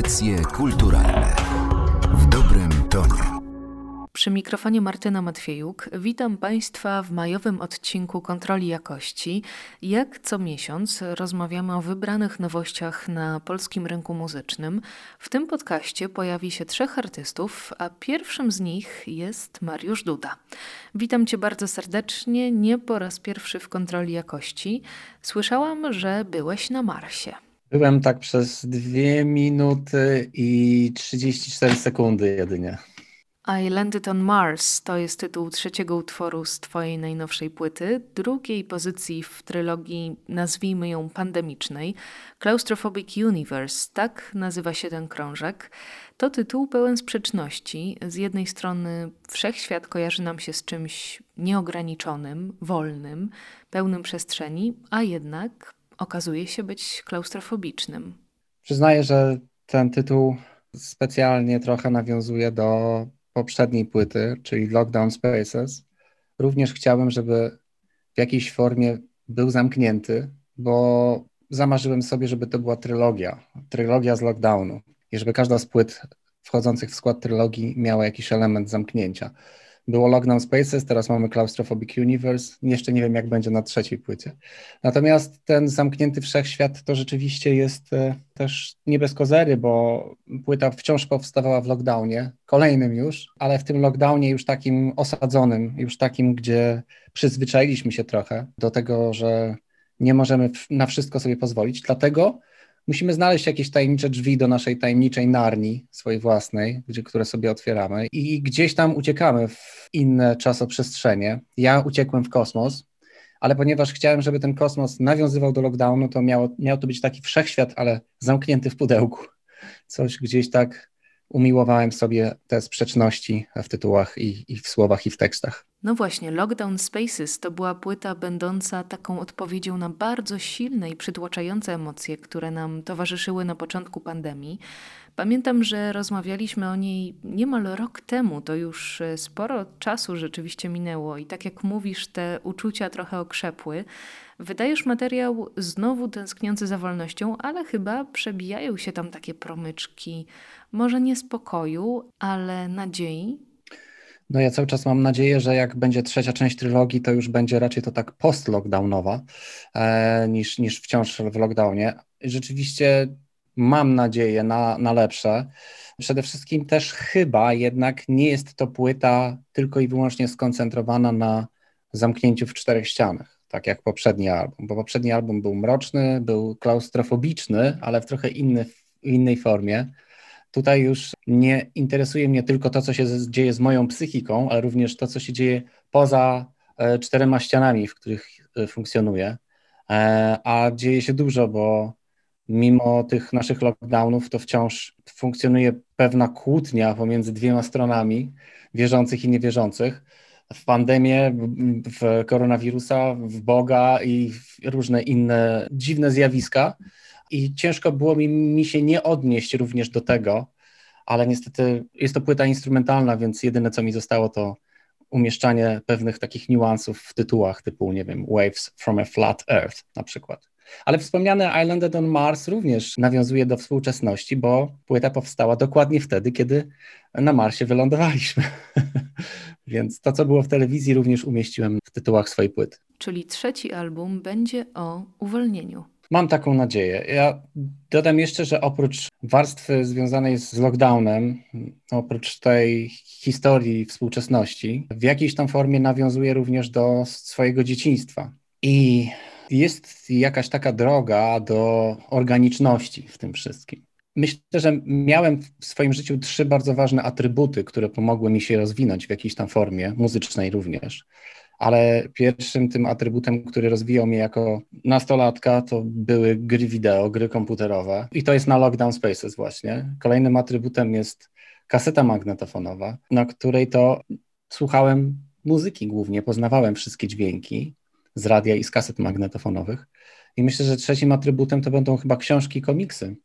Audycje kulturalne w dobrym tonie. Przy mikrofonie Martyna Matwiejuk witam Państwa w majowym odcinku Kontroli Jakości. Jak co miesiąc rozmawiamy o wybranych nowościach na polskim rynku muzycznym. W tym podcaście pojawi się trzech artystów, a pierwszym z nich jest Mariusz Duda. Witam Cię bardzo serdecznie, nie po raz pierwszy w Kontroli Jakości. Słyszałam, że byłeś na Marsie. Byłem tak przez 2 minuty i 34 sekundy jedynie. I Landed on Mars to jest tytuł trzeciego utworu z Twojej najnowszej płyty, drugiej pozycji w trylogii, nazwijmy ją pandemicznej, Claustrophobic Universe, tak nazywa się ten krążek. To tytuł pełen sprzeczności. Z jednej strony wszechświat kojarzy nam się z czymś nieograniczonym, wolnym, pełnym przestrzeni, a jednak okazuje się być klaustrofobicznym. Przyznaję, że ten tytuł specjalnie trochę nawiązuje do poprzedniej płyty, czyli Lockdown Spaces. Również chciałem, żeby w jakiejś formie był zamknięty, bo zamarzyłem sobie, żeby to była trylogia, trylogia z lockdownu i żeby każda z płyt wchodzących w skład trylogii miała jakiś element zamknięcia. Było Lockdown Spaces, teraz mamy Claustrophobic Universe. Jeszcze nie wiem, jak będzie na trzeciej płycie. Natomiast ten zamknięty wszechświat to rzeczywiście jest e, też nie bez kozery, bo płyta wciąż powstawała w lockdownie, kolejnym już, ale w tym lockdownie już takim osadzonym, już takim, gdzie przyzwyczailiśmy się trochę do tego, że nie możemy na wszystko sobie pozwolić. Dlatego musimy znaleźć jakieś tajemnicze drzwi do naszej tajemniczej narni, swojej własnej, gdzie, które sobie otwieramy i gdzieś tam uciekamy w inne czasoprzestrzenie. Ja uciekłem w kosmos, ale ponieważ chciałem, żeby ten kosmos nawiązywał do lockdownu, to miało, miał to być taki wszechświat, ale zamknięty w pudełku. Coś gdzieś tak umiłowałem sobie te sprzeczności w tytułach i, i w słowach i w tekstach. No właśnie, Lockdown Spaces to była płyta będąca taką odpowiedzią na bardzo silne i przytłaczające emocje, które nam towarzyszyły na początku pandemii. Pamiętam, że rozmawialiśmy o niej niemal rok temu, to już e, sporo czasu rzeczywiście minęło i tak jak mówisz, te uczucia trochę okrzepły. Wydajesz materiał znowu tęskniący za wolnością, ale chyba przebijają się tam takie promyczki, może nie spokoju, ale nadziei. No ja cały czas mam nadzieję, że jak będzie trzecia część trylogii, to już będzie raczej to tak post-lockdownowa e, niż, niż wciąż w lockdownie. Rzeczywiście mam nadzieję na, na lepsze. Przede wszystkim też chyba jednak nie jest to płyta tylko i wyłącznie skoncentrowana na zamknięciu w czterech ścianach, tak jak poprzedni album, bo poprzedni album był mroczny, był klaustrofobiczny, ale w trochę inny, innej formie. Tutaj już nie interesuje mnie tylko to, co się dzieje z moją psychiką, ale również to, co się dzieje poza e, czterema ścianami, w których e, funkcjonuję. E, a dzieje się dużo, bo mimo tych naszych lockdownów, to wciąż funkcjonuje pewna kłótnia pomiędzy dwiema stronami, wierzących i niewierzących. W pandemię, w koronawirusa, w Boga i w różne inne dziwne zjawiska. I ciężko było mi, mi się nie odnieść również do tego, ale niestety jest to płyta instrumentalna, więc jedyne co mi zostało to umieszczanie pewnych takich niuansów w tytułach, typu, nie wiem, Waves from a Flat Earth na przykład. Ale wspomniane Islanded on Mars również nawiązuje do współczesności, bo płyta powstała dokładnie wtedy, kiedy na Marsie wylądowaliśmy. Więc to, co było w telewizji, również umieściłem w tytułach swojej płyty. Czyli trzeci album będzie o uwolnieniu. Mam taką nadzieję. Ja dodam jeszcze, że oprócz warstwy związanej z lockdownem, oprócz tej historii współczesności, w jakiejś tam formie nawiązuje również do swojego dzieciństwa. I jest jakaś taka droga do organiczności w tym wszystkim. Myślę, że miałem w swoim życiu trzy bardzo ważne atrybuty, które pomogły mi się rozwinąć w jakiejś tam formie, muzycznej również. Ale pierwszym tym atrybutem, który rozwijał mnie jako nastolatka, to były gry wideo, gry komputerowe. I to jest na Lockdown Spaces właśnie. Kolejnym atrybutem jest kaseta magnetofonowa, na której to słuchałem muzyki głównie, poznawałem wszystkie dźwięki z radia i z kaset magnetofonowych. I myślę, że trzecim atrybutem to będą chyba książki komiksy.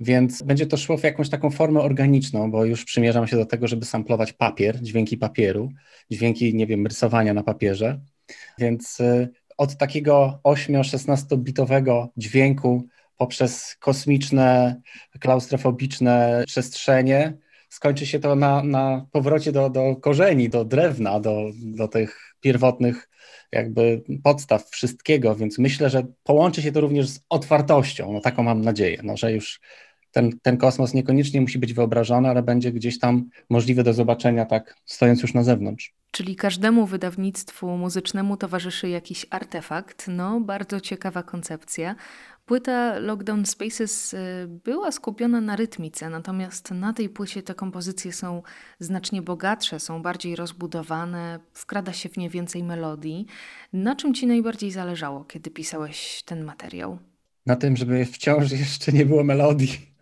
Więc będzie to szło w jakąś taką formę organiczną, bo już przymierzam się do tego, żeby samplować papier, dźwięki papieru, dźwięki, nie wiem, rysowania na papierze. Więc y, od takiego 8-16 bitowego dźwięku poprzez kosmiczne, klaustrofobiczne przestrzenie. Skończy się to na, na powrocie do, do korzeni, do drewna, do, do tych pierwotnych jakby podstaw wszystkiego, więc myślę, że połączy się to również z otwartością, no taką mam nadzieję, no, że już ten, ten kosmos niekoniecznie musi być wyobrażony, ale będzie gdzieś tam możliwy do zobaczenia tak stojąc już na zewnątrz. Czyli każdemu wydawnictwu muzycznemu towarzyszy jakiś artefakt. No, bardzo ciekawa koncepcja. Płyta Lockdown Spaces y, była skupiona na rytmice, natomiast na tej płycie te kompozycje są znacznie bogatsze, są bardziej rozbudowane, wkrada się w nie więcej melodii. Na czym ci najbardziej zależało, kiedy pisałeś ten materiał? Na tym, żeby wciąż jeszcze nie było melodii.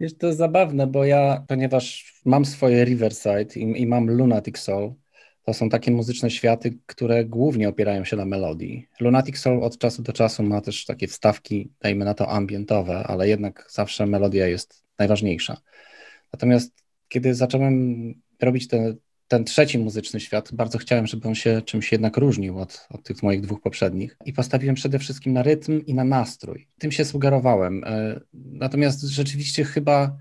Jest to zabawne, bo ja, ponieważ mam swoje Riverside i, i mam Lunatic Soul, to są takie muzyczne światy, które głównie opierają się na melodii. Lunatic Soul od czasu do czasu ma też takie wstawki, dajmy na to ambientowe, ale jednak zawsze melodia jest najważniejsza. Natomiast kiedy zacząłem robić te, ten trzeci muzyczny świat, bardzo chciałem, żeby on się czymś jednak różnił od, od tych moich dwóch poprzednich i postawiłem przede wszystkim na rytm i na nastrój. Tym się sugerowałem. E, natomiast rzeczywiście chyba,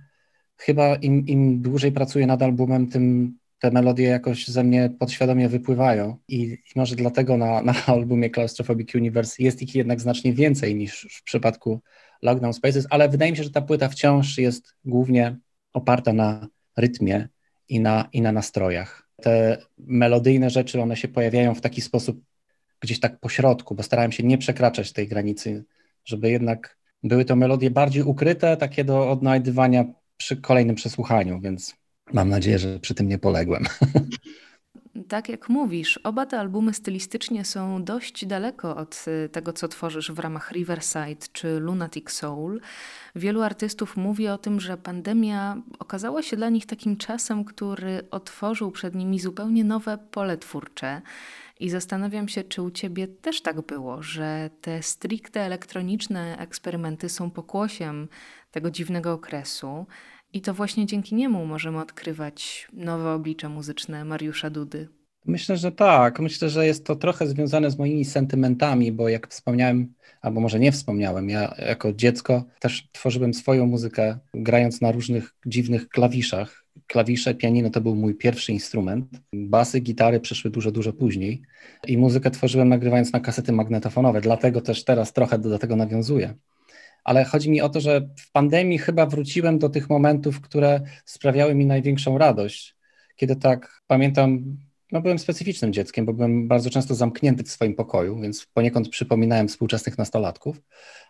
chyba im, im dłużej pracuję nad albumem, tym te melodie jakoś ze mnie podświadomie wypływają i, i może dlatego na, na albumie Claustrophobic Universe jest ich jednak znacznie więcej niż w przypadku Lockdown Spaces, ale wydaje mi się, że ta płyta wciąż jest głównie oparta na rytmie i na, i na nastrojach. Te melodyjne rzeczy, one się pojawiają w taki sposób gdzieś tak po środku, bo starałem się nie przekraczać tej granicy, żeby jednak były to melodie bardziej ukryte, takie do odnajdywania przy kolejnym przesłuchaniu, więc Mam nadzieję, że przy tym nie poległem. Tak jak mówisz, oba te albumy stylistycznie są dość daleko od y, tego, co tworzysz w ramach Riverside czy Lunatic Soul. Wielu artystów mówi o tym, że pandemia okazała się dla nich takim czasem, który otworzył przed nimi zupełnie nowe pole twórcze. I zastanawiam się, czy u ciebie też tak było, że te stricte elektroniczne eksperymenty są pokłosiem tego dziwnego okresu i to właśnie dzięki niemu możemy odkrywać nowe oblicze muzyczne Mariusza Dudy. Myślę, że tak. Myślę, że jest to trochę związane z moimi sentymentami, bo jak wspomniałem, albo może nie wspomniałem, ja jako dziecko też tworzyłem swoją muzykę, grając na różnych dziwnych klawiszach. Klawisze, pianino to był mój pierwszy instrument. Basy, gitary przyszły dużo, dużo później. I muzykę tworzyłem nagrywając na kasety magnetofonowe, dlatego też teraz trochę do tego nawiązuję ale chodzi mi o to, że w pandemii chyba wróciłem do tych momentów, które sprawiały mi największą radość. Kiedy tak pamiętam, no byłem specyficznym dzieckiem, bo byłem bardzo często zamknięty w swoim pokoju, więc poniekąd przypominałem współczesnych nastolatków,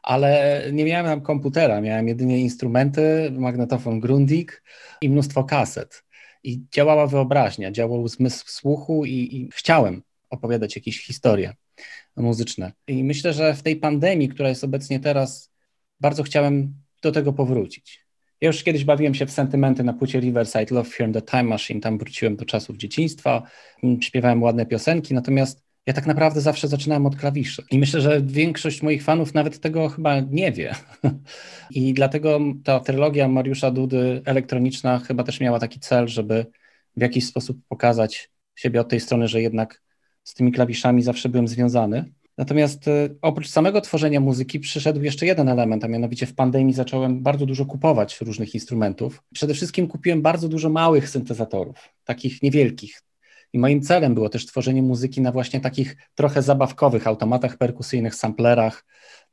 ale nie miałem tam komputera, miałem jedynie instrumenty, magnetofon Grundig i mnóstwo kaset. I działała wyobraźnia, działał zmysł słuchu i, i chciałem opowiadać jakieś historie muzyczne. I myślę, że w tej pandemii, która jest obecnie teraz bardzo chciałem do tego powrócić. Ja już kiedyś bawiłem się w sentymenty na płycie Riverside Love Here the Time Machine, tam wróciłem do czasów dzieciństwa, mm, śpiewałem ładne piosenki, natomiast ja tak naprawdę zawsze zaczynałem od klawiszy. I myślę, że większość moich fanów nawet tego chyba nie wie. I dlatego ta trylogia Mariusza Dudy elektroniczna chyba też miała taki cel, żeby w jakiś sposób pokazać siebie od tej strony, że jednak z tymi klawiszami zawsze byłem związany. Natomiast y, oprócz samego tworzenia muzyki przyszedł jeszcze jeden element, a mianowicie w pandemii zacząłem bardzo dużo kupować różnych instrumentów. Przede wszystkim kupiłem bardzo dużo małych syntezatorów, takich niewielkich. I moim celem było też tworzenie muzyki na właśnie takich trochę zabawkowych automatach perkusyjnych, samplerach,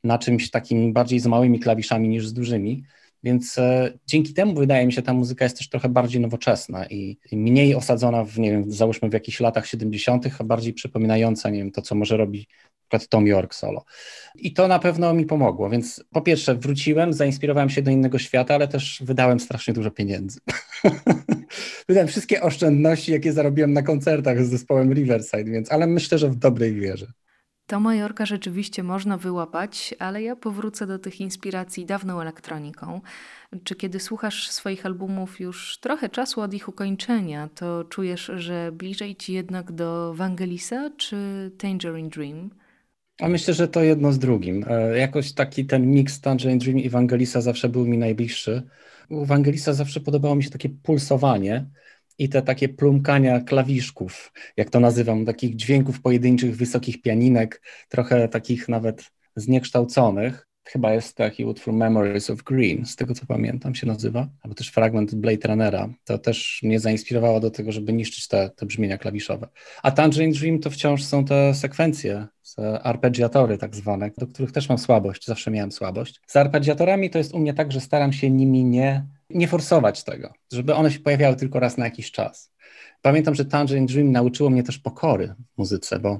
na czymś takim bardziej z małymi klawiszami niż z dużymi. Więc e, dzięki temu wydaje mi się, ta muzyka jest też trochę bardziej nowoczesna i, mniej osadzona w, nie wiem, załóżmy w jakichś latach 70., a bardziej przypominająca, nie wiem, to, co może robi przykład Tom York solo. I to na pewno mi pomogło, więc po pierwsze wróciłem, zainspirowałem się do innego świata, ale też wydałem strasznie dużo pieniędzy. wydałem wszystkie oszczędności, jakie zarobiłem na koncertach z zespołem Riverside, więc, ale myślę, że w dobrej wierze. To Majorka rzeczywiście można wyłapać, ale ja powrócę do tych inspiracji dawną elektroniką. Czy kiedy słuchasz swoich albumów już trochę czasu od ich ukończenia, to czujesz, że bliżej ci jednak do Wangelisa czy Tangerine Dream? A myślę, że to jedno z drugim. E, jakoś taki ten mix Tangerine Dream i Wangelisa zawsze był mi najbliższy. U Wangelisa zawsze podobało mi się takie pulsowanie i te takie plumkania klawiszków, jak to nazywam, takich dźwięków pojedynczych, wysokich pianinek, trochę takich nawet zniekształconych. chyba jest taki utwór Memories of Green, z tego co pamiętam się nazywa, albo też fragment Blade Runnera. To też mnie zainspirowało do tego, żeby niszczyć te, te brzmienia klawiszowe. A Tangerine Dream to wciąż są te sekwencje, arpeggiatory tak zwane, do których też mam słabość, zawsze miałem słabość. Z arpeggiatorami to jest u mnie tak, że staram się nimi nie, nie forsować tego, żeby one się pojawiały tylko raz na jakiś czas. Pamiętam, że Tangerine Dream nauczyło mnie też pokory w muzyce, bo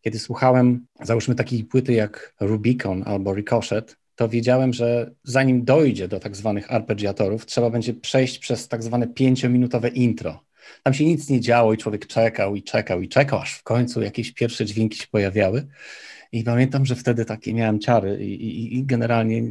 kiedy słuchałem, załóżmy takiej płyty jak Rubicon albo Ricochet, to wiedziałem, że zanim dojdzie do tak zwanych arpeggiatorów, trzeba będzie przejść przez tak zwane pięciominutowe intro. Tam się nic nie działo i człowiek czekał i czekał i czekał, aż w końcu jakieś pierwsze dźwięki się pojawiały. I pamiętam, że wtedy takie miałem ciary i, i, i generalnie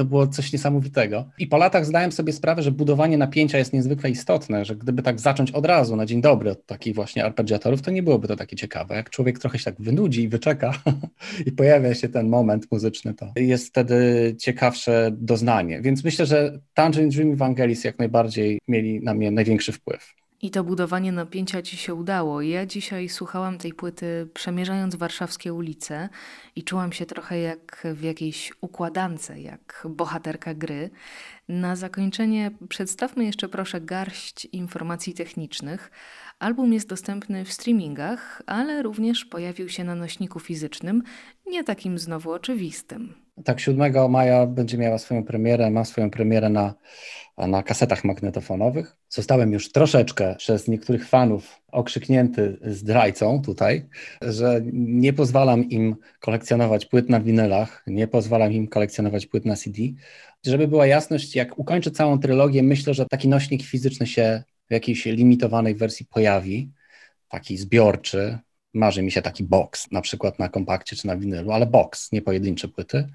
to było coś niesamowitego. I po latach zdałem sobie sprawę, że budowanie napięcia jest niezwykle istotne, że gdyby tak zacząć od razu, na dzień dobry, od takich właśnie arpeggiatorów, to nie byłoby to takie ciekawe. Jak człowiek trochę się tak wynudzi i wyczeka i pojawia się ten moment muzyczny, to jest wtedy ciekawsze doznanie. Więc myślę, że Tangerine Dream i Vangelis jak najbardziej mieli na mnie największy wpływ. I to budowanie napięcia ci się udało. Ja dzisiaj słuchałam tej płyty przemierzając warszawskie ulice i czułam się trochę jak w jakiejś układance, jak bohaterka gry. Na zakończenie przedstawmy jeszcze proszę garść informacji technicznych. Album jest dostępny w streamingach, ale również pojawił się na nośniku fizycznym, nie takim znowu oczywistym. Tak, 7 maja będzie miała swoją premierę, ma swoją premierę na, na kasetach magnetofonowych. Zostałem już troszeczkę przez niektórych fanów okrzyknięty zdrajcą tutaj, że nie pozwalam im kolekcjonować płyt na winylach, nie pozwalam im kolekcjonować płyt na CD. Żeby była jasność, jak ukończę całą trylogię, myślę, że taki nośnik fizyczny się w jakiejś limitowanej wersji pojawi, taki zbiorczy, marzy mi się taki box, na przykład na kompakcie czy na winylu, ale box, nie pojedyncze płyty.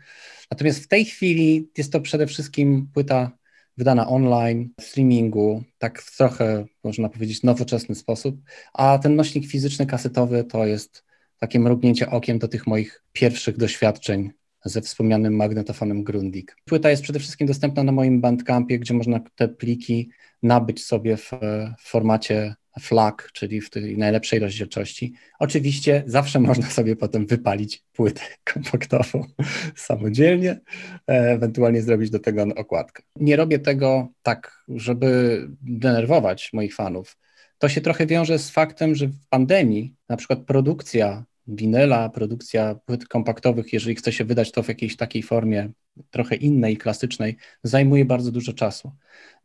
Natomiast w tej chwili jest to przede wszystkim płyta wydana online, w streamingu, tak w trochę, można powiedzieć, nowoczesny sposób, a ten nośnik fizyczny, kasetowy to jest takie mrugnięcie okiem do tych moich pierwszych doświadczeń ze wspomnianym magnetofonem Grundig. Płyta jest przede wszystkim dostępna na moim Bandcampie, gdzie można te pliki nabyć sobie w, w formacie FLAC, czyli w tej najlepszej rozdzielczości. Oczywiście zawsze można sobie potem wypalić płytę kompaktową samodzielnie, e, ewentualnie zrobić do tego okładkę. Nie robię tego tak, żeby denerwować moich fanów. To się trochę wiąże z faktem, że w pandemii na przykład produkcja winyla, produkcja płyt kompaktowych, jeżeli chce się wydać to w jakiejś takiej formie trochę innej, klasycznej, zajmuje bardzo dużo czasu.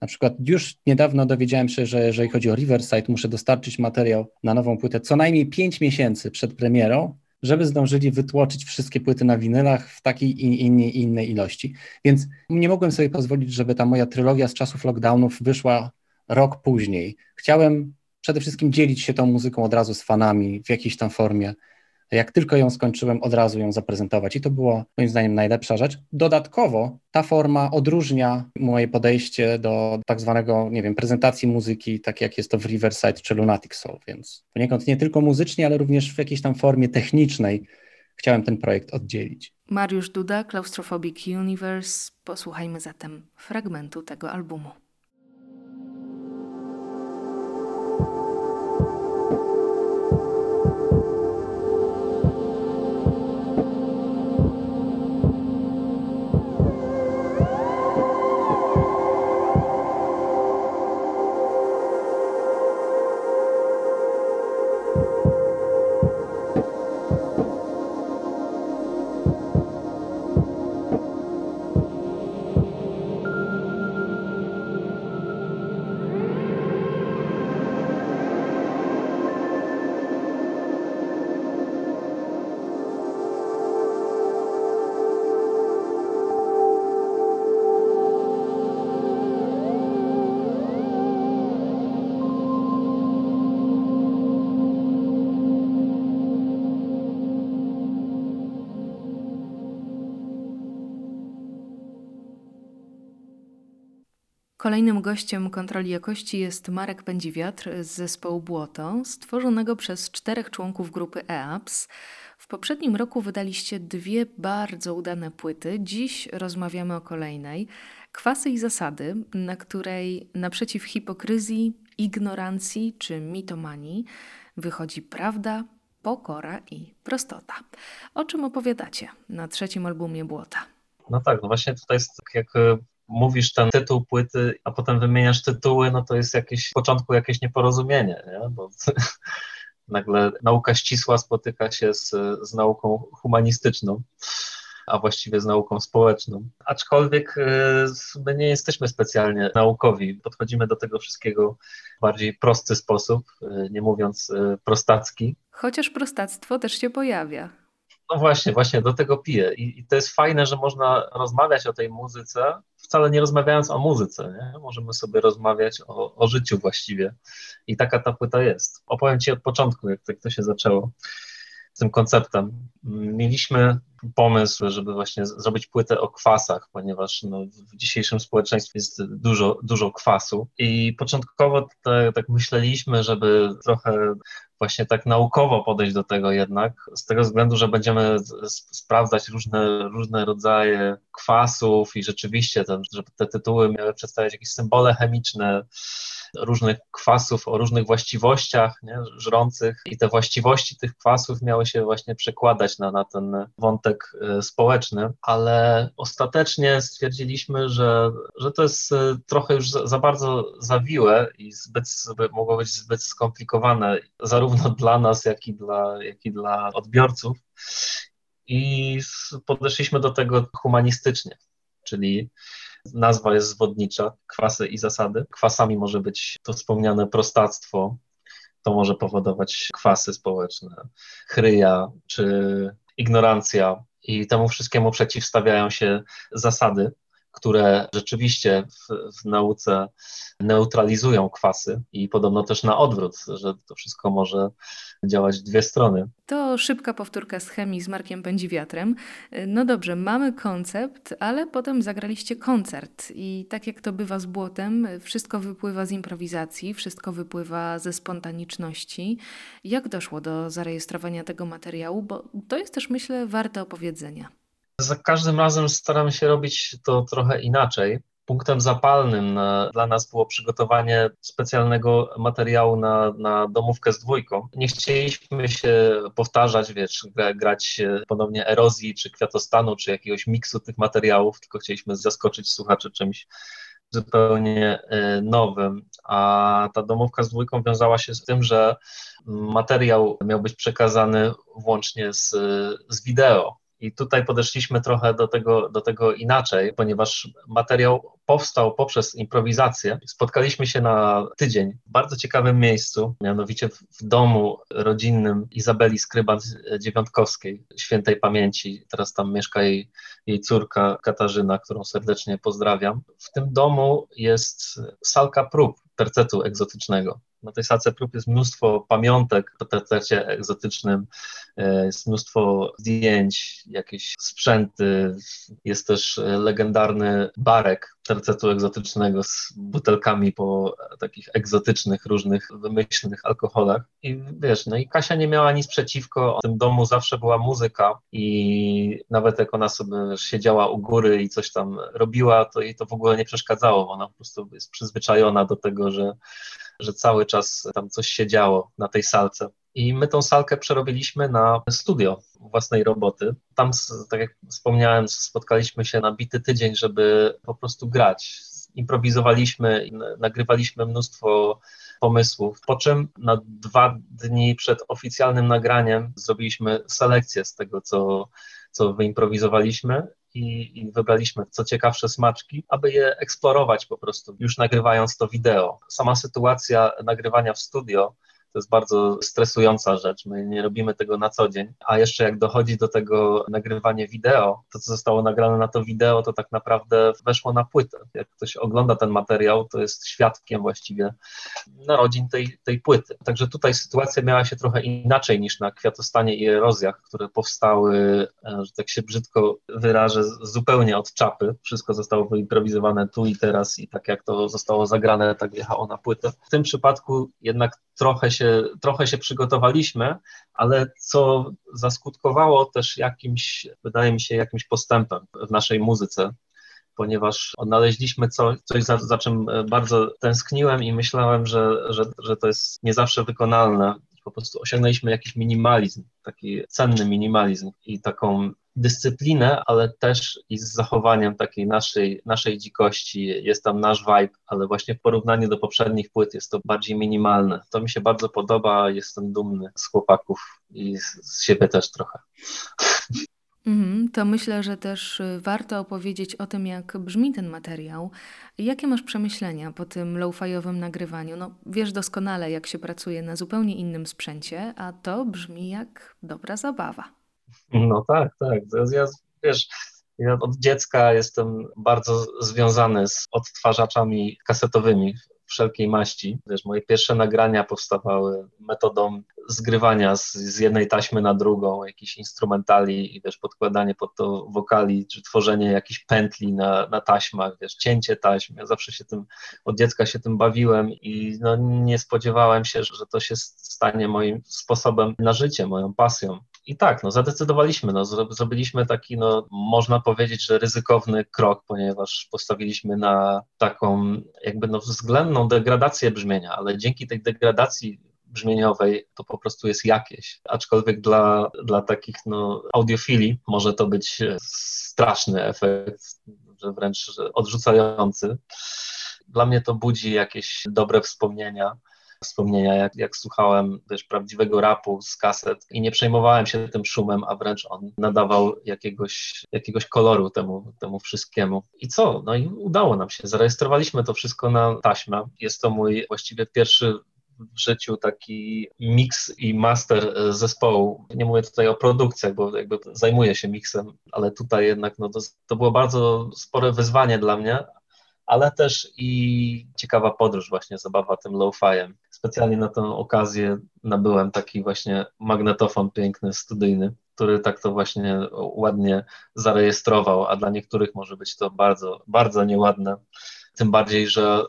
Na przykład już niedawno dowiedziałem się, że jeżeli chodzi o Riverside, muszę dostarczyć materiał na nową płytę co najmniej 5 miesięcy przed premierą, żeby zdążyli wytłoczyć wszystkie płyty na winylach w takiej i innej, innej ilości. Więc nie mogłem sobie pozwolić, żeby ta moja trylogia z czasów lockdownów wyszła rok później. Chciałem przede wszystkim dzielić się tą muzyką od razu z fanami w jakiejś tam formie jak tylko ją skończyłem, od razu ją zaprezentować i to było moim zdaniem najlepsza rzecz. Dodatkowo ta forma odróżnia moje podejście do tak zwanego, nie wiem, prezentacji muzyki, tak jak jest to w Riverside czy Lunatic Soul, więc poniekąd nie tylko muzycznie, ale również w jakiejś tam formie technicznej chciałem ten projekt oddzielić. Mariusz Duda, Claustrophobic Universe. Posłuchajmy zatem fragmentu tego albumu. Kolejnym gościem kontroli jakości jest Marek Pędziwiatr z zespołu Błoto, stworzonego przez czterech członków grupy EAPS. W poprzednim roku wydaliście dwie bardzo udane płyty. Dziś rozmawiamy o kolejnej. Kwasy i zasady, na której naprzeciw hipokryzji, ignorancji czy mitomanii wychodzi prawda, pokora i prostota. O czym opowiadacie na trzecim albumie Błota? No tak, no właśnie tutaj jest tak jak e, mówisz ten tytuł płyty, a potem wymieniasz tytuły, no to jest jakieś w początku jakieś nieporozumienie, nie? Bo nagle nauka ścisła spotyka się z, z nauką humanistyczną a właściwie z nauką społeczną. Aczkolwiek e, my nie jesteśmy specjalnie naukowi, podchodzimy do tego wszystkiego w bardziej prosty sposób, e, nie mówiąc e, prostacki. Chociaż prostactwo też się pojawia. No właśnie, właśnie do tego piję. I, I, to jest fajne, że można rozmawiać o tej muzyce, wcale nie rozmawiając o muzyce. Nie? Możemy sobie rozmawiać o, o życiu właściwie. I taka ta płyta jest. Opowiem Ci od początku, jak, jak to się zaczęło z tym konceptem. Mieliśmy pomysł, żeby właśnie zrobić płytę o kwasach, ponieważ no, w dzisiejszym społeczeństwie jest dużo, dużo kwasu i początkowo te, tak myśleliśmy, żeby trochę właśnie tak naukowo podejść do tego jednak, z tego względu, że będziemy sprawdzać różne, różne rodzaje kwasów i rzeczywiście, ten, żeby te tytuły miały przedstawiać jakieś symbole chemiczne, różnych kwasów o różnych właściwościach nie, żrących i te właściwości tych kwasów miały się właśnie przekładać na, na ten wątek e, społeczny, ale ostatecznie stwierdziliśmy, że, że to jest e, trochę już za, za bardzo zawiłe i zbyt, mogło być zbyt skomplikowane zarówno dla nas, jak i dla, jak i dla odbiorców. I podeszliśmy do tego humanistycznie, czyli Nazwa jest zwodnicza, kwasy i zasady. Kwasami może być to wspomniane prostactwo, to może powodować kwasy społeczne, chryja czy ignorancja. I temu wszystkiemu przeciwstawiają się zasady, które rzeczywiście w, w, nauce neutralizują kwasy i podobno też na odwrót, że to wszystko może działać w dwie strony. To szybka powtórka z chemii z Markiem Pędziwiatrem. No dobrze, mamy koncept, ale potem zagraliście koncert i tak jak to bywa z błotem, wszystko wypływa z improwizacji, wszystko wypływa ze spontaniczności. Jak doszło do zarejestrowania tego materiału? Bo to jest też, myślę, warte opowiedzenia. Za każdym razem staramy się robić to trochę inaczej. Punktem zapalnym na, dla nas było przygotowanie specjalnego materiału na, na domówkę z dwójką. Nie chcieliśmy się powtarzać, wiesz, grać ponownie erozji, czy kwiatostanu, czy jakiegoś miksu tych materiałów, tylko chcieliśmy zaskoczyć słuchaczy czymś zupełnie e, nowym. A ta domówka z dwójką wiązała się z tym, że materiał miał być przekazany włącznie z, z wideo. I tutaj podeszliśmy trochę do tego, do tego inaczej, ponieważ materiał powstał poprzez improwizację. Spotkaliśmy się na tydzień w bardzo ciekawym miejscu, mianowicie w domu rodzinnym Izabeli Skryban-Dziewiątkowskiej, świętej pamięci. Teraz tam mieszka jej, jej córka Katarzyna, którą serdecznie pozdrawiam. W tym domu jest salka prób tercetu egzotycznego. Na tej salce prób jest mnóstwo pamiątek o tercecie egzotycznym, e, jest mnóstwo zdjęć, jakieś sprzęty, jest też legendarny barek tercetu egzotycznego z butelkami po takich egzotycznych, różnych wymyślnych alkoholach. I wiesz, no i Kasia nie miała nic przeciwko, w tym domu zawsze była muzyka i nawet jak ona sobie siedziała u góry i coś tam robiła, to jej to w ogóle nie przeszkadzało, ona po prostu jest przyzwyczajona do tego, że że cały czas tam coś się działo na tej salce. I my tą salkę przerobiliśmy na studio własnej roboty. Tam, tak jak wspomniałem, spotkaliśmy się na bity tydzień, żeby po prostu grać. Improwizowaliśmy, nagrywaliśmy mnóstwo pomysłów, po czym na dwa dni przed oficjalnym nagraniem zrobiliśmy selekcję z tego, co, co wyimprowizowaliśmy i, i, wybraliśmy co ciekawsze smaczki, aby je eksplorować po prostu, już nagrywając to wideo. Sama sytuacja nagrywania w studio to jest bardzo stresująca rzecz. My nie robimy tego na co dzień. A jeszcze jak dochodzi do tego nagrywania wideo, to co zostało nagrane na to wideo, to tak naprawdę weszło na płytę. Jak ktoś ogląda ten materiał, to jest świadkiem właściwie narodzin tej, tej płyty. Także tutaj sytuacja miała się trochę inaczej niż na Kwiatostanie i Erozjach, które powstały, e, że tak się brzydko wyrażę, zupełnie od czapy. Wszystko zostało wyimprowizowane tu i teraz i tak jak to zostało zagrane, tak wjechało na płytę. W tym przypadku jednak trochę się, trochę się przygotowaliśmy, ale co zaskutkowało też jakimś, wydaje mi się, jakimś postępem w naszej muzyce, ponieważ odnaleźliśmy coś, za, za czym bardzo tęskniłem i myślałem, że, że, że to jest nie zawsze wykonalne. Po prostu osiągnęliśmy jakiś minimalizm, taki cenny minimalizm i taką dyscyplinę, ale też i z zachowaniem takiej naszej, naszej dzikości. Jest tam nasz vibe, ale właśnie w porównaniu do poprzednich płyt jest to bardziej minimalne. To mi się bardzo podoba, jestem dumny z chłopaków i z, siebie też trochę. Mhm, to myślę, że też y, warto opowiedzieć o tym, jak brzmi ten materiał. Jakie masz przemyślenia po tym low-fiowym nagrywaniu? No, wiesz doskonale, jak się pracuje na zupełnie innym sprzęcie, a to brzmi jak dobra zabawa. No tak, tak. Ja, wiesz, ja od dziecka jestem bardzo związany z odtwarzaczami kasetowymi wszelkiej maści. Wiesz, moje pierwsze nagrania powstawały metodą zgrywania z, z jednej taśmy na drugą, jakiś instrumentali i wiesz, podkładanie pod to wokali, czy tworzenie jakichś pętli na, na taśmach, wiesz, cięcie taśm. Ja zawsze się tym, od dziecka się tym bawiłem i no, nie spodziewałem się, że to się stanie moim sposobem na życie, moją pasją. I tak, no zadecydowaliśmy, no, zrobiliśmy taki, no, można powiedzieć, że ryzykowny krok, ponieważ postawiliśmy na taką jakby no, względną degradację brzmienia, ale dzięki tej degradacji brzmieniowej to po prostu jest jakieś. Aczkolwiek dla, dla takich no, audiofili może to być straszny efekt, że wręcz odrzucający. Dla mnie to budzi jakieś dobre wspomnienia wspomnienia, jak, jak słuchałem wiesz, prawdziwego rapu z kaset i nie przejmowałem się tym szumem, a wręcz on nadawał jakiegoś, jakiegoś koloru temu, temu wszystkiemu. I co? No i udało nam się. Zarejestrowaliśmy to wszystko na taśmę. Jest to mój właściwie pierwszy w życiu taki mix i master zespołu. Nie mówię tutaj o produkcjach, bo jakby zajmuję się miksem, ale tutaj jednak no to, to było bardzo spore wyzwanie dla mnie, ale też i ciekawa podróż, właśnie zabawa tym low-fiem. Specjalnie na tę okazję nabyłem taki właśnie magnetofon piękny, studyjny, który tak to właśnie ładnie zarejestrował, a dla niektórych może być to bardzo, bardzo nieładne. Tym bardziej, że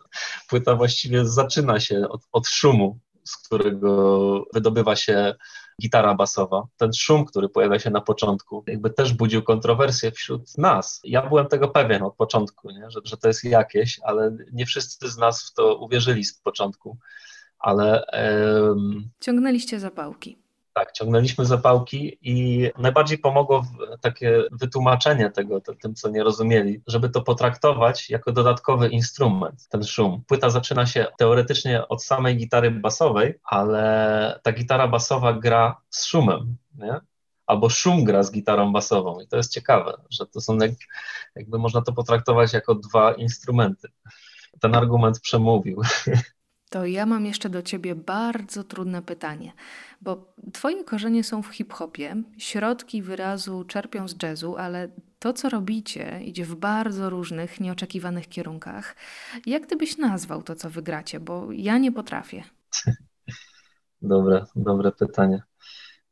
płyta właściwie zaczyna się od, od szumu, z którego wydobywa się gitara basowa. Ten szum, który pojawia się na początku, jakby też budził kontrowersje wśród nas. Ja byłem tego pewien od początku, nie? Że, że to jest jakieś, ale nie wszyscy z nas w to uwierzyli z początku. Ale. Um... Ciągnęliście zapałki. Tak, ciągnęliśmy zapałki i najbardziej pomogło takie wytłumaczenie tego tym, co nie rozumieli, żeby to potraktować jako dodatkowy instrument, ten szum. Płyta zaczyna się teoretycznie od samej gitary basowej, ale ta gitara basowa gra z szumem, nie? albo szum gra z gitarą basową. I to jest ciekawe, że to są jak, jakby można to potraktować jako dwa instrumenty. Ten argument przemówił. To ja mam jeszcze do ciebie bardzo trudne pytanie, bo twoje korzenie są w hip-hopie, środki wyrazu czerpią z jazzu, ale to, co robicie, idzie w bardzo różnych, nieoczekiwanych kierunkach. Jak ty byś nazwał to, co wygracie? Bo ja nie potrafię. Dobre, dobre pytanie.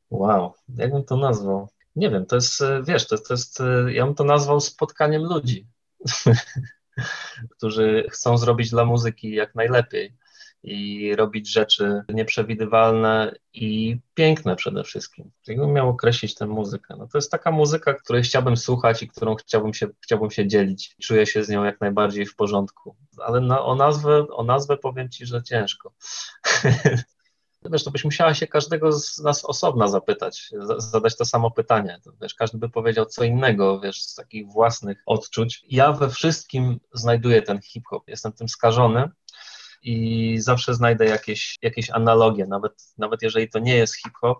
Wow, jak bym to nazwał? Nie wiem, to jest, wiesz, to, to jest, ja bym to nazwał spotkaniem ludzi, którzy chcą zrobić dla muzyki jak najlepiej i robić rzeczy nieprzewidywalne i piękne przede wszystkim. Jakbym miał określić tę muzykę? No to jest taka muzyka, której chciałbym słuchać i którą chciałbym się, chciałbym się dzielić. Czuję się z nią jak najbardziej w porządku. Ale na, o, nazwę, o nazwę powiem Ci, że ciężko. Wiesz, to byś musiała się każdego z nas osobna zapytać, zadać to samo pytanie. Wiesz, każdy by powiedział co innego, wiesz, z takich własnych odczuć. Ja we wszystkim znajduję ten hip-hop, jestem tym skażony i zawsze znajdę jakieś, jakieś analogie, nawet, nawet jeżeli to nie jest hip-hop,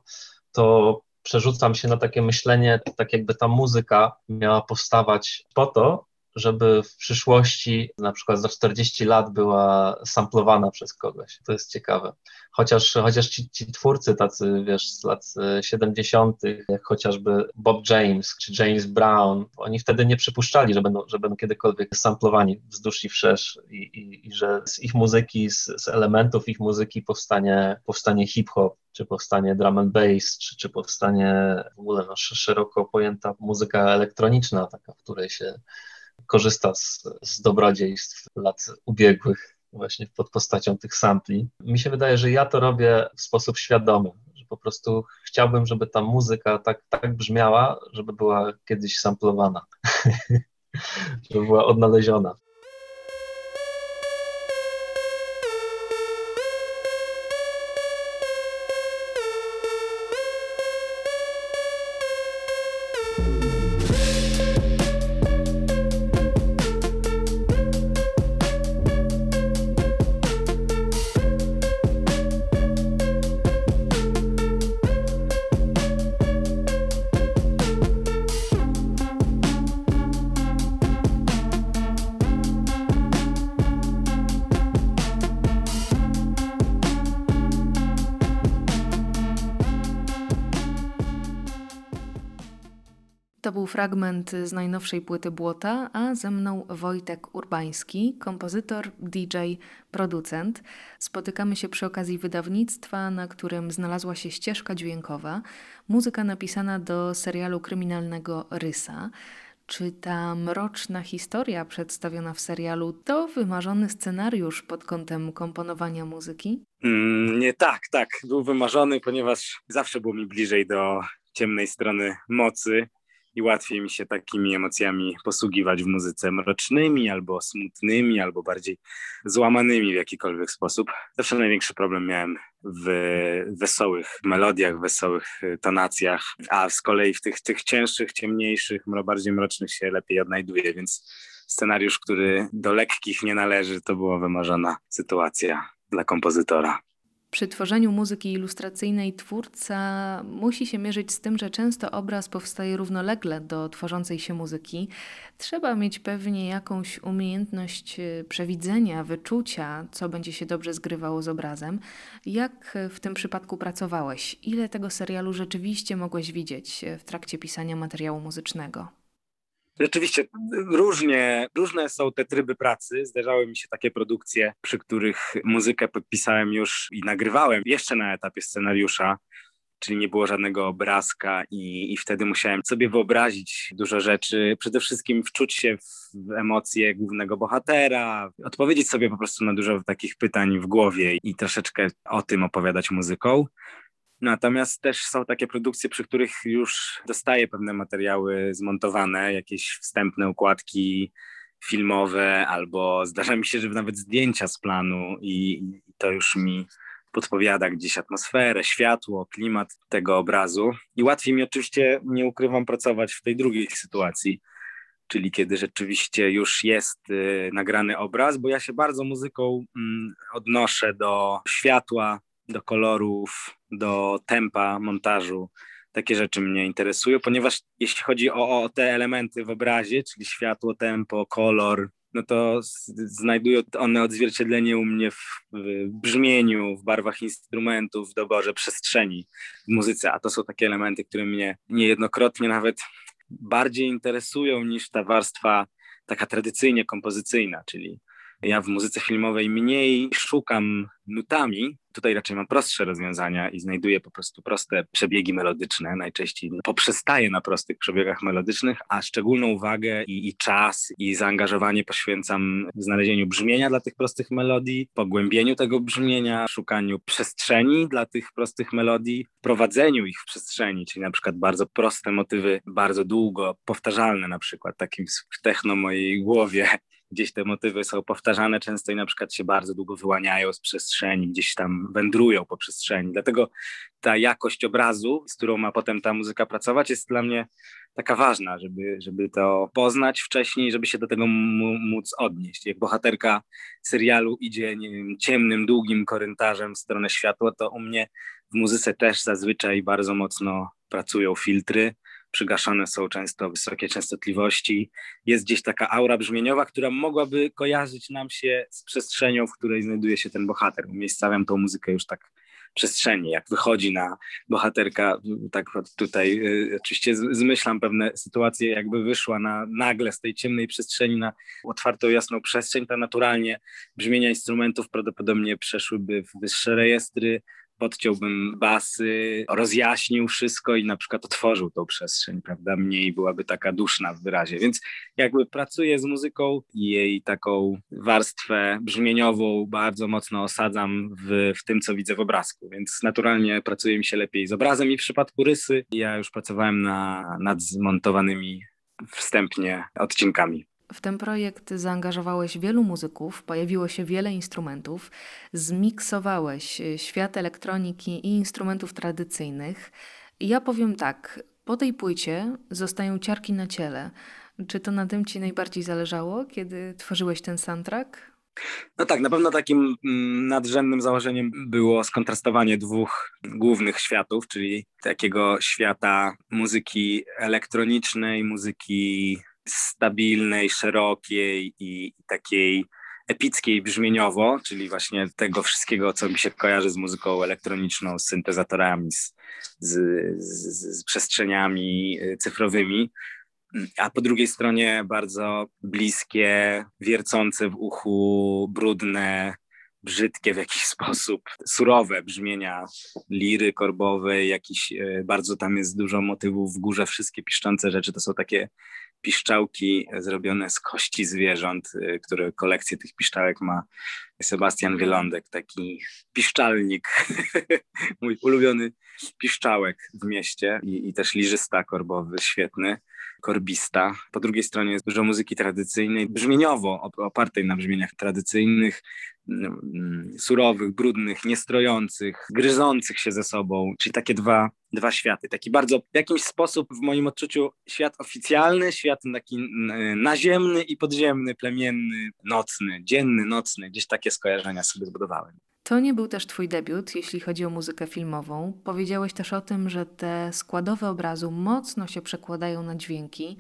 to przerzucam się na takie myślenie, tak jakby ta muzyka miała powstawać po to, żeby w przyszłości, na przykład za 40 lat, była samplowana przez kogoś. To jest ciekawe. Chociaż, chociaż ci, ci twórcy tacy, wiesz, z lat 70., jak chociażby Bob James czy James Brown, oni wtedy nie przypuszczali, że będą, że będą kiedykolwiek samplowani wzdłuż i wszerz i, i, i że z ich muzyki, z, z elementów ich muzyki powstanie, powstanie hip-hop czy powstanie drum and bass, czy, czy powstanie w ogóle no, szeroko pojęta muzyka elektroniczna, taka, w której się korzysta z, z dobrodziejstw lat ubiegłych właśnie pod postacią tych sampli. Mi się wydaje, że ja to robię w sposób świadomy, że po prostu chciałbym, żeby ta muzyka tak, tak brzmiała, żeby była kiedyś samplowana, żeby była odnaleziona. Fragment z najnowszej płyty Błota, a ze mną Wojtek Urbański, kompozytor, DJ, producent. Spotykamy się przy okazji wydawnictwa, na którym znalazła się ścieżka dźwiękowa, muzyka napisana do serialu kryminalnego Rysa. Czy ta mroczna historia przedstawiona w serialu to wymarzony scenariusz pod kątem komponowania muzyki? Mm, nie tak, tak. Był wymarzony, ponieważ zawsze było mi bliżej do ciemnej strony mocy i łatwiej mi się takimi emocjami posługiwać w muzyce mrocznymi, albo smutnymi, albo bardziej złamanymi w jakikolwiek sposób. Zawsze największy problem miałem w wesołych melodiach, wesołych tonacjach, a z kolei w tych, tych cięższych, ciemniejszych, bardziej mrocznych się lepiej odnajduję, więc scenariusz, który do lekkich nie należy, to była wymarzona sytuacja dla kompozytora. Przy tworzeniu muzyki ilustracyjnej twórca musi się mierzyć z tym, że często obraz powstaje równolegle do tworzącej się muzyki. Trzeba mieć pewnie jakąś umiejętność e, przewidzenia, wyczucia, co będzie się dobrze zgrywało z obrazem. Jak w tym przypadku pracowałeś? Ile tego serialu rzeczywiście mogłeś widzieć e, w trakcie pisania materiału muzycznego? Rzeczywiście różnie, różne są te tryby pracy. Zdarzały mi się takie produkcje, przy których muzykę podpisałem już i nagrywałem jeszcze na etapie scenariusza, czyli nie było żadnego obrazka i, i wtedy musiałem sobie wyobrazić dużo rzeczy, przede wszystkim wczuć się w emocje głównego bohatera, odpowiedzieć sobie po prostu na dużo takich pytań w głowie i troszeczkę o tym opowiadać muzyką. Natomiast też są takie produkcje, przy których już dostaję pewne materiały zmontowane, jakieś wstępne układki filmowe, albo zdarza mi się, że nawet zdjęcia z planu i, to już mi podpowiada gdzieś atmosferę, światło, klimat tego obrazu. I łatwiej mi oczywiście, nie ukrywam, pracować w tej drugiej sytuacji, czyli kiedy rzeczywiście już jest y, nagrany obraz, bo ja się bardzo muzyką y, odnoszę do światła, do kolorów, do tempa montażu. Takie rzeczy mnie interesują, ponieważ jeśli chodzi o, o te elementy w obrazie, czyli światło, tempo, kolor, no to znajdują one odzwierciedlenie u mnie w, brzmieniu, w barwach instrumentów, w doborze przestrzeni w muzyce, a to są takie elementy, które mnie niejednokrotnie nawet bardziej interesują niż ta warstwa taka tradycyjnie kompozycyjna, czyli ja w muzyce filmowej mniej szukam nutami, tutaj raczej mam prostsze rozwiązania i znajduję po prostu proste przebiegi melodyczne. Najczęściej poprzestaję na prostych przebiegach melodycznych, a szczególną uwagę i, i czas i zaangażowanie poświęcam znalezieniu brzmienia dla tych prostych melodii, pogłębieniu tego brzmienia, szukaniu przestrzeni dla tych prostych melodii, prowadzeniu ich w przestrzeni, czyli na przykład bardzo proste motywy, bardzo długo powtarzalne na przykład, takim w techno mojej głowie gdzieś te motywy są powtarzane często i na przykład się bardzo długo wyłaniają z przestrzeni, gdzieś tam wędrują po przestrzeni. Dlatego ta jakość obrazu, z którą ma potem ta muzyka pracować, jest dla mnie taka ważna, żeby, żeby to poznać wcześniej, żeby się do tego móc odnieść. Jak bohaterka serialu idzie wiem, ciemnym, długim korytarzem w stronę światła, to u mnie w muzyce też zazwyczaj bardzo mocno pracują filtry przygaszane są często wysokie częstotliwości. Jest gdzieś taka aura brzmieniowa, która mogłaby kojarzyć nam się z przestrzenią, w której znajduje się ten bohater. Umiejscawiam tą muzykę już tak przestrzeni, jak wychodzi na bohaterka, tak tutaj y, oczywiście zmyślam pewne sytuacje, jakby wyszła na nagle z tej ciemnej przestrzeni na otwartą, jasną przestrzeń, to naturalnie brzmienia instrumentów prawdopodobnie przeszłyby w wyższe rejestry, podciąłbym basy, rozjaśnił wszystko i na przykład otworzył tą przestrzeń, prawda? Mniej byłaby taka duszna w wyrazie. Więc jakby pracuję z muzyką i jej taką warstwę brzmieniową bardzo mocno osadzam w, w tym, co widzę w obrazku. Więc naturalnie pracuje mi się lepiej z obrazem i w przypadku rysy ja już pracowałem na, nad zmontowanymi wstępnie odcinkami. W ten projekt zaangażowałeś wielu muzyków, pojawiło się wiele instrumentów, zmiksowałeś e, świat elektroniki i instrumentów tradycyjnych. ja powiem tak, po tej płycie zostają ciarki na ciele. Czy to na tym ci najbardziej zależało, kiedy tworzyłeś ten soundtrack? No tak, na pewno takim mm, nadrzędnym założeniem było skontrastowanie dwóch głównych światów, czyli takiego świata muzyki elektronicznej, muzyki stabilnej, szerokiej i takiej epickiej brzmieniowo, czyli właśnie tego wszystkiego, co mi się kojarzy z muzyką elektroniczną, z syntezatorami, z, z, z, z przestrzeniami y, cyfrowymi, a po drugiej stronie bardzo bliskie, wiercące w uchu, brudne, brzydkie w jakiś sposób, surowe brzmienia liry korbowej, jakiś, e, bardzo tam jest dużo motywów w górze, wszystkie piszczące rzeczy to są takie piszczałki zrobione z kości zwierząt, e, które kolekcję tych piszczałek ma Sebastian Wielądek, taki piszczalnik, mój ulubiony piszczałek w mieście i, i też liżysta korbowy, świetny korbista. Po drugiej stronie jest dużo muzyki tradycyjnej, brzmieniowo opartej na brzmieniach tradycyjnych, mm, surowych, brudnych, niestrojących, gryzących się ze sobą, czyli takie dwa, dwa światy. Taki bardzo w jakiś sposób w moim odczuciu świat oficjalny, świat taki naziemny i podziemny, plemienny, nocny, dzienny, nocny. Gdzieś takie skojarzenia sobie zbudowałem. To nie był też Twój debiut, jeśli chodzi o muzykę filmową. Powiedziałeś też o tym, że te składowe obrazu mocno się przekładają na dźwięki.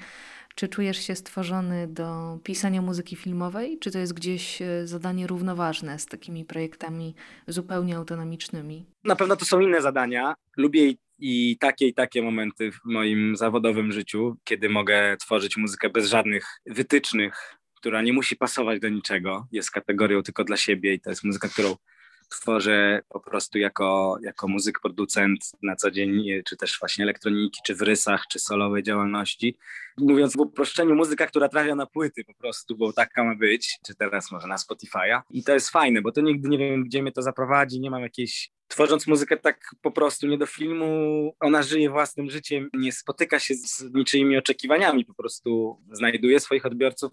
Czy czujesz się stworzony do pisania muzyki filmowej, czy to jest gdzieś e, zadanie równoważne z takimi projektami zupełnie autonomicznymi? Na pewno to są inne zadania. Lubię i takie i takie momenty w moim zawodowym życiu, kiedy mogę tworzyć muzykę bez żadnych wytycznych, która nie musi pasować do niczego, jest kategorią tylko dla siebie i to jest muzyka, którą tworzę po prostu jako, jako muzyk, producent na co dzień, czy też właśnie elektroniki, czy w rysach, czy solowej działalności. Mówiąc w uproszczeniu, muzyka, która trafia na płyty po prostu, bo taka ma być, czy teraz może na Spotify'a. I to jest fajne, bo to nigdy nie wiem, gdzie mnie to zaprowadzi, nie mam jakiejś tworząc muzykę tak po prostu nie do filmu, ona żyje własnym życiem, nie spotyka się z niczyimi oczekiwaniami, po prostu znajduje swoich odbiorców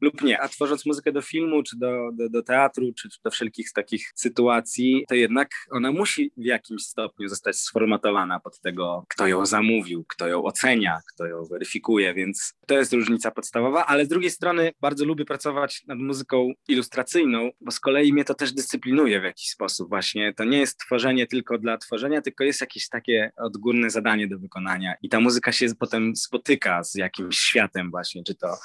lub nie. A tworząc muzykę do filmu, czy do, do, do teatru, czy do wszelkich takich sytuacji, to jednak ona musi w jakimś stopniu zostać sformatowana pod tego, kto ją zamówił, kto ją ocenia, kto ją weryfikuje, więc to jest różnica podstawowa, ale z drugiej strony bardzo lubię pracować nad muzyką ilustracyjną, bo z kolei mnie to też dyscyplinuje w jakiś sposób właśnie. To nie jest tworzenie tylko dla tworzenia, tylko jest jakieś takie odgórne zadanie do wykonania i ta muzyka się potem spotyka z jakimś światem właśnie, czy to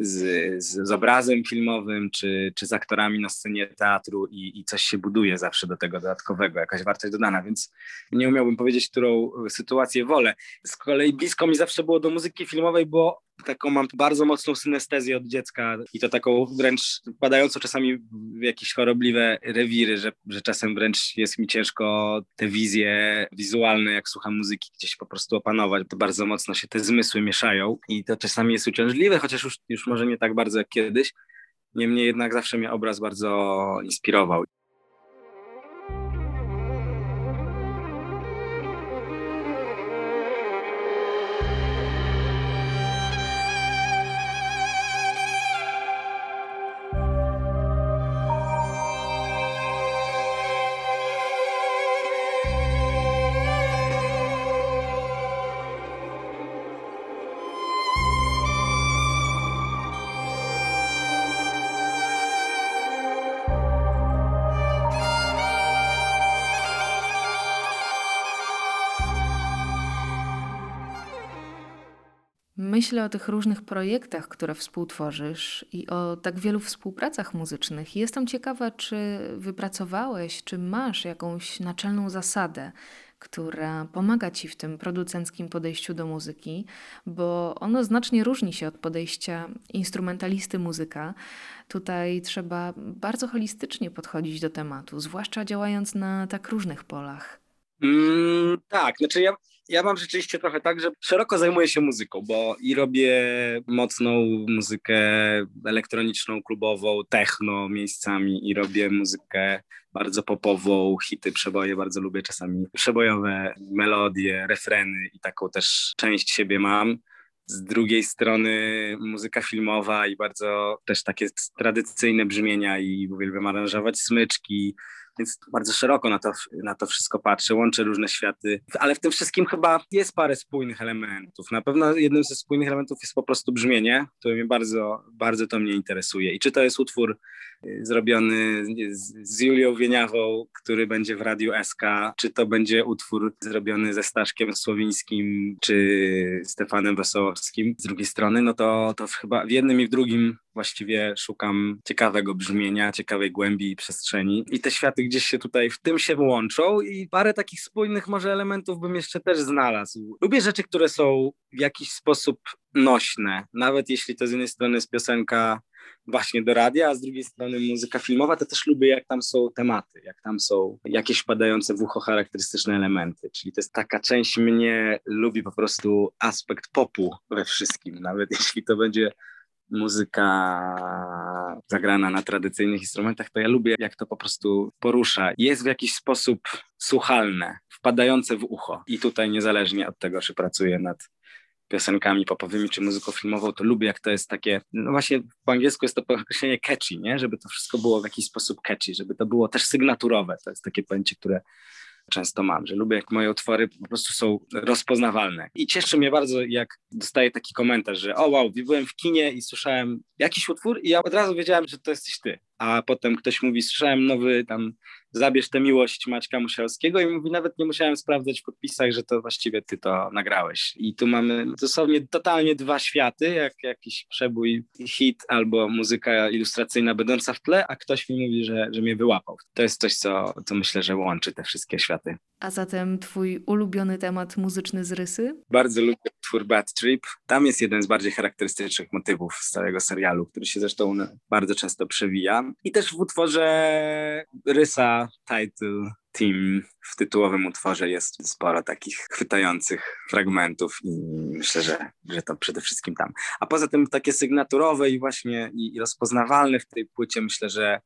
z, z, obrazem filmowym, czy, czy z aktorami na scenie teatru i, i coś się buduje zawsze do tego dodatkowego, jakaś wartość dodana, więc nie umiałbym powiedzieć, którą sytuację wolę. Z kolei blisko mi zawsze było do muzyki filmowej, bo taką mam bardzo mocną synestezję od dziecka i to taką wręcz wpadającą czasami w jakieś chorobliwe rewiry, że, że czasem wręcz jest mi ciężko te wizje wizualne, jak słucham muzyki, gdzieś po prostu opanować. To bardzo mocno się te zmysły mieszają i to czasami jest uciążliwe, chociaż już, już może nie tak bardzo jak kiedyś. Niemniej jednak zawsze mnie obraz bardzo inspirował. Myślę o tych różnych projektach, które współtworzysz i o tak wielu współpracach muzycznych. Jestem ciekawa, czy wypracowałeś, czy masz jakąś naczelną zasadę, która pomaga ci w tym producenckim podejściu do muzyki, bo ono znacznie różni się od podejścia instrumentalisty muzyka. Tutaj trzeba bardzo holistycznie podchodzić do tematu, zwłaszcza działając na tak różnych polach. Mm, tak, znaczy ja, ja mam rzeczywiście trochę tak, że szeroko zajmuję się muzyką, bo i robię mocną muzykę elektroniczną, klubową, techno miejscami i robię muzykę bardzo popową, hity, przeboje, bardzo lubię czasami przebojowe melodie, refreny i taką też część siebie mam. Z drugiej strony muzyka filmowa i bardzo też takie tradycyjne brzmienia i uwielbiam aranżować smyczki, więc bardzo szeroko na to, na to wszystko patrzę, łączę różne światy, ale w tym wszystkim chyba jest parę spójnych elementów. Na pewno jednym ze spójnych elementów jest po prostu brzmienie, które mnie bardzo, bardzo to mnie interesuje. I czy to jest utwór zrobiony z, z Julią Wieniawą, który będzie w Radiu SK, czy to będzie utwór zrobiony ze Staszkiem Słowińskim, czy Stefanem Wesołowskim z drugiej strony, no to, to chyba w jednym i w drugim właściwie szukam ciekawego brzmienia, ciekawej głębi i przestrzeni. I te światy gdzieś się tutaj w tym się łączą i parę takich spójnych może elementów bym jeszcze też znalazł. Lubię rzeczy, które są w jakiś sposób nośne, nawet jeśli to z jednej strony jest piosenka właśnie do radia, a z drugiej strony muzyka filmowa, to też lubię, jak tam są tematy, jak tam są jakieś padające w ucho charakterystyczne elementy. Czyli to jest taka część mnie lubi po prostu aspekt popu we wszystkim, nawet jeśli to będzie muzyka zagrana na tradycyjnych instrumentach, to ja lubię, jak to po prostu porusza. Jest w jakiś sposób słuchalne, wpadające w ucho. I tutaj niezależnie od tego, czy pracuję nad piosenkami popowymi czy muzyką filmową, to lubię, jak to jest takie, no właśnie po angielsku jest to określenie catchy, nie? Żeby to wszystko było w jakiś sposób catchy, żeby to było też sygnaturowe. To jest takie pojęcie, które często mam, że lubię, jak moje utwory po prostu są rozpoznawalne. I cieszy mnie bardzo, jak dostaję taki komentarz, że o wow, byłem w kinie i słyszałem jakiś utwór i ja od razu wiedziałem, że to jesteś ty. A potem ktoś mówi, słyszałem nowy tam Zabierz tę miłość Maćka Musiałskiego i mówi, nawet nie musiałem sprawdzać w podpisach, że to właściwie ty to nagrałeś. I tu mamy dosłownie totalnie dwa światy, jak jakiś przebój, hit albo muzyka ilustracyjna będąca w tle, a ktoś mi mówi, że, że mnie wyłapał. To jest coś, co, co myślę, że łączy te wszystkie światy. A zatem twój ulubiony temat muzyczny z rysy? Bardzo lubię utwór Bad Trip. Tam jest jeden z bardziej charakterystycznych motywów z całego serialu, który się zresztą bardzo często przewija. I też w utworze Rysa Title Team w tytułowym utworze jest sporo takich chwytających fragmentów i myślę, że, że to przede wszystkim tam. A poza tym takie sygnaturowe i właśnie i, rozpoznawalne w tej płycie myślę, że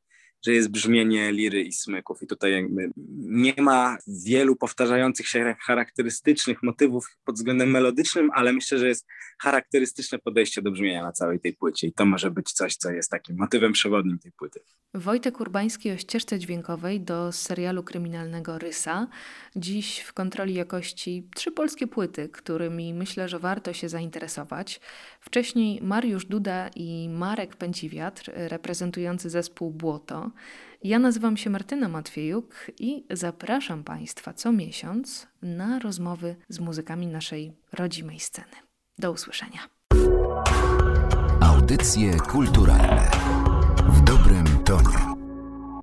że jest brzmienie liry i smyków i tutaj jakby nie ma wielu powtarzających się charakterystycznych motywów pod względem melodycznym, ale myślę, że jest charakterystyczne podejście do brzmienia na całej tej płycie i to może być coś, co jest takim motywem przewodnim tej płyty. Wojtek Urbański o ścieżce dźwiękowej do serialu kryminalnego Rysa. Dziś w kontroli jakości trzy polskie płyty, którymi myślę, że warto się zainteresować. Wcześniej Mariusz Duda i Marek Pęciwiatr, reprezentujący zespół Błoto. Ja nazywam się Martyna Matwiejuk i zapraszam Państwa co miesiąc na rozmowy z muzykami naszej rodzimej sceny. Do usłyszenia. Audycje kulturalne w dobrym tonie.